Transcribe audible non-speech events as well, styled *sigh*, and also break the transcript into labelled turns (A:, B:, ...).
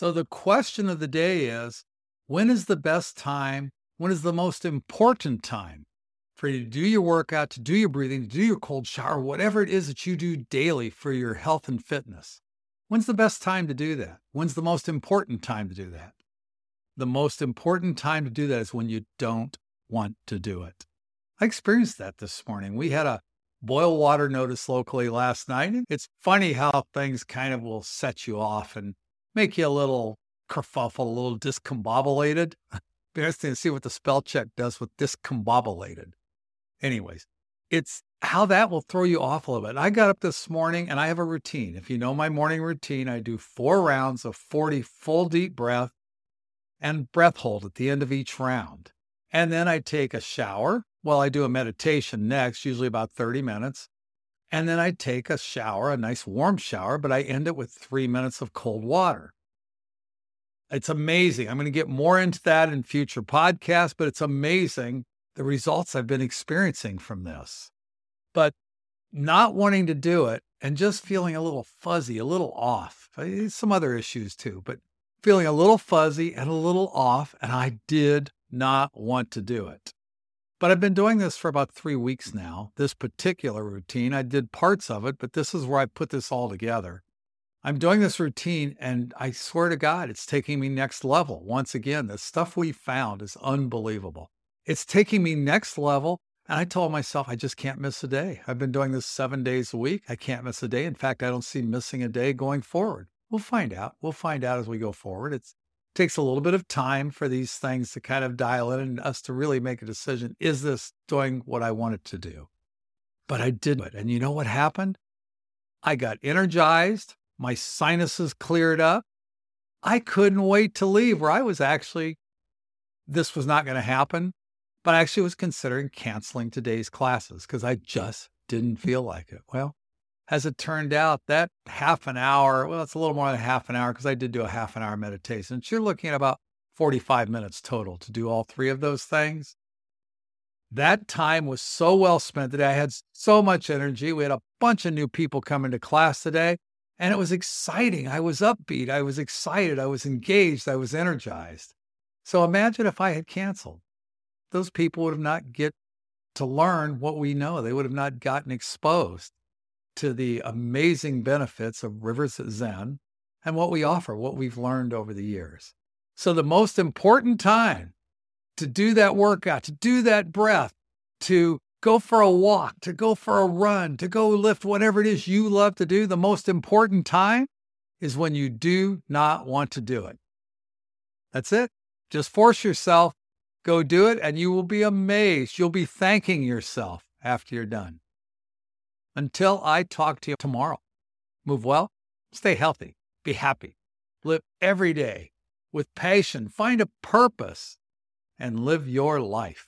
A: So the question of the day is when is the best time? When is the most important time for you to do your workout, to do your breathing, to do your cold shower, whatever it is that you do daily for your health and fitness? When's the best time to do that? When's the most important time to do that? The most important time to do that is when you don't want to do it. I experienced that this morning. We had a boil water notice locally last night. It's funny how things kind of will set you off and make you a little kerfuffle, a little discombobulated. *laughs* Be interesting to see what the spell check does with discombobulated. Anyways, it's how that will throw you off a little bit. I got up this morning and I have a routine. If you know my morning routine, I do four rounds of 40 full deep breath and breath hold at the end of each round. And then I take a shower. Well, I do a meditation next, usually about 30 minutes. And then I take a shower, a nice warm shower, but I end it with three minutes of cold water. It's amazing. I'm going to get more into that in future podcasts, but it's amazing the results I've been experiencing from this. But not wanting to do it and just feeling a little fuzzy, a little off. Eh, some other issues too, but feeling a little fuzzy and a little off. And I did not want to do it. But I've been doing this for about three weeks now, this particular routine. I did parts of it, but this is where I put this all together. I'm doing this routine, and I swear to God, it's taking me next level. Once again, the stuff we found is unbelievable. It's taking me next level. And I told myself, I just can't miss a day. I've been doing this seven days a week. I can't miss a day. In fact, I don't see missing a day going forward. We'll find out. We'll find out as we go forward. It's takes a little bit of time for these things to kind of dial in and us to really make a decision. Is this doing what I wanted to do? But I did it. And you know what happened? I got energized. My sinuses cleared up. I couldn't wait to leave where I was actually, this was not going to happen, but I actually was considering canceling today's classes because I just didn't feel like it. Well, as it turned out, that half an hour, well, it's a little more than half an hour because I did do a half an hour meditation. So you're looking at about 45 minutes total to do all three of those things. That time was so well spent that I had so much energy. We had a bunch of new people coming to class today, and it was exciting. I was upbeat. I was excited. I was engaged. I was energized. So imagine if I had canceled. Those people would have not get to learn what we know. They would have not gotten exposed to the amazing benefits of Rivers Zen and what we offer, what we've learned over the years. So, the most important time to do that workout, to do that breath, to go for a walk, to go for a run, to go lift whatever it is you love to do, the most important time is when you do not want to do it. That's it. Just force yourself, go do it, and you will be amazed. You'll be thanking yourself after you're done. Until I talk to you tomorrow, move well, stay healthy, be happy, live every day with passion, find a purpose, and live your life.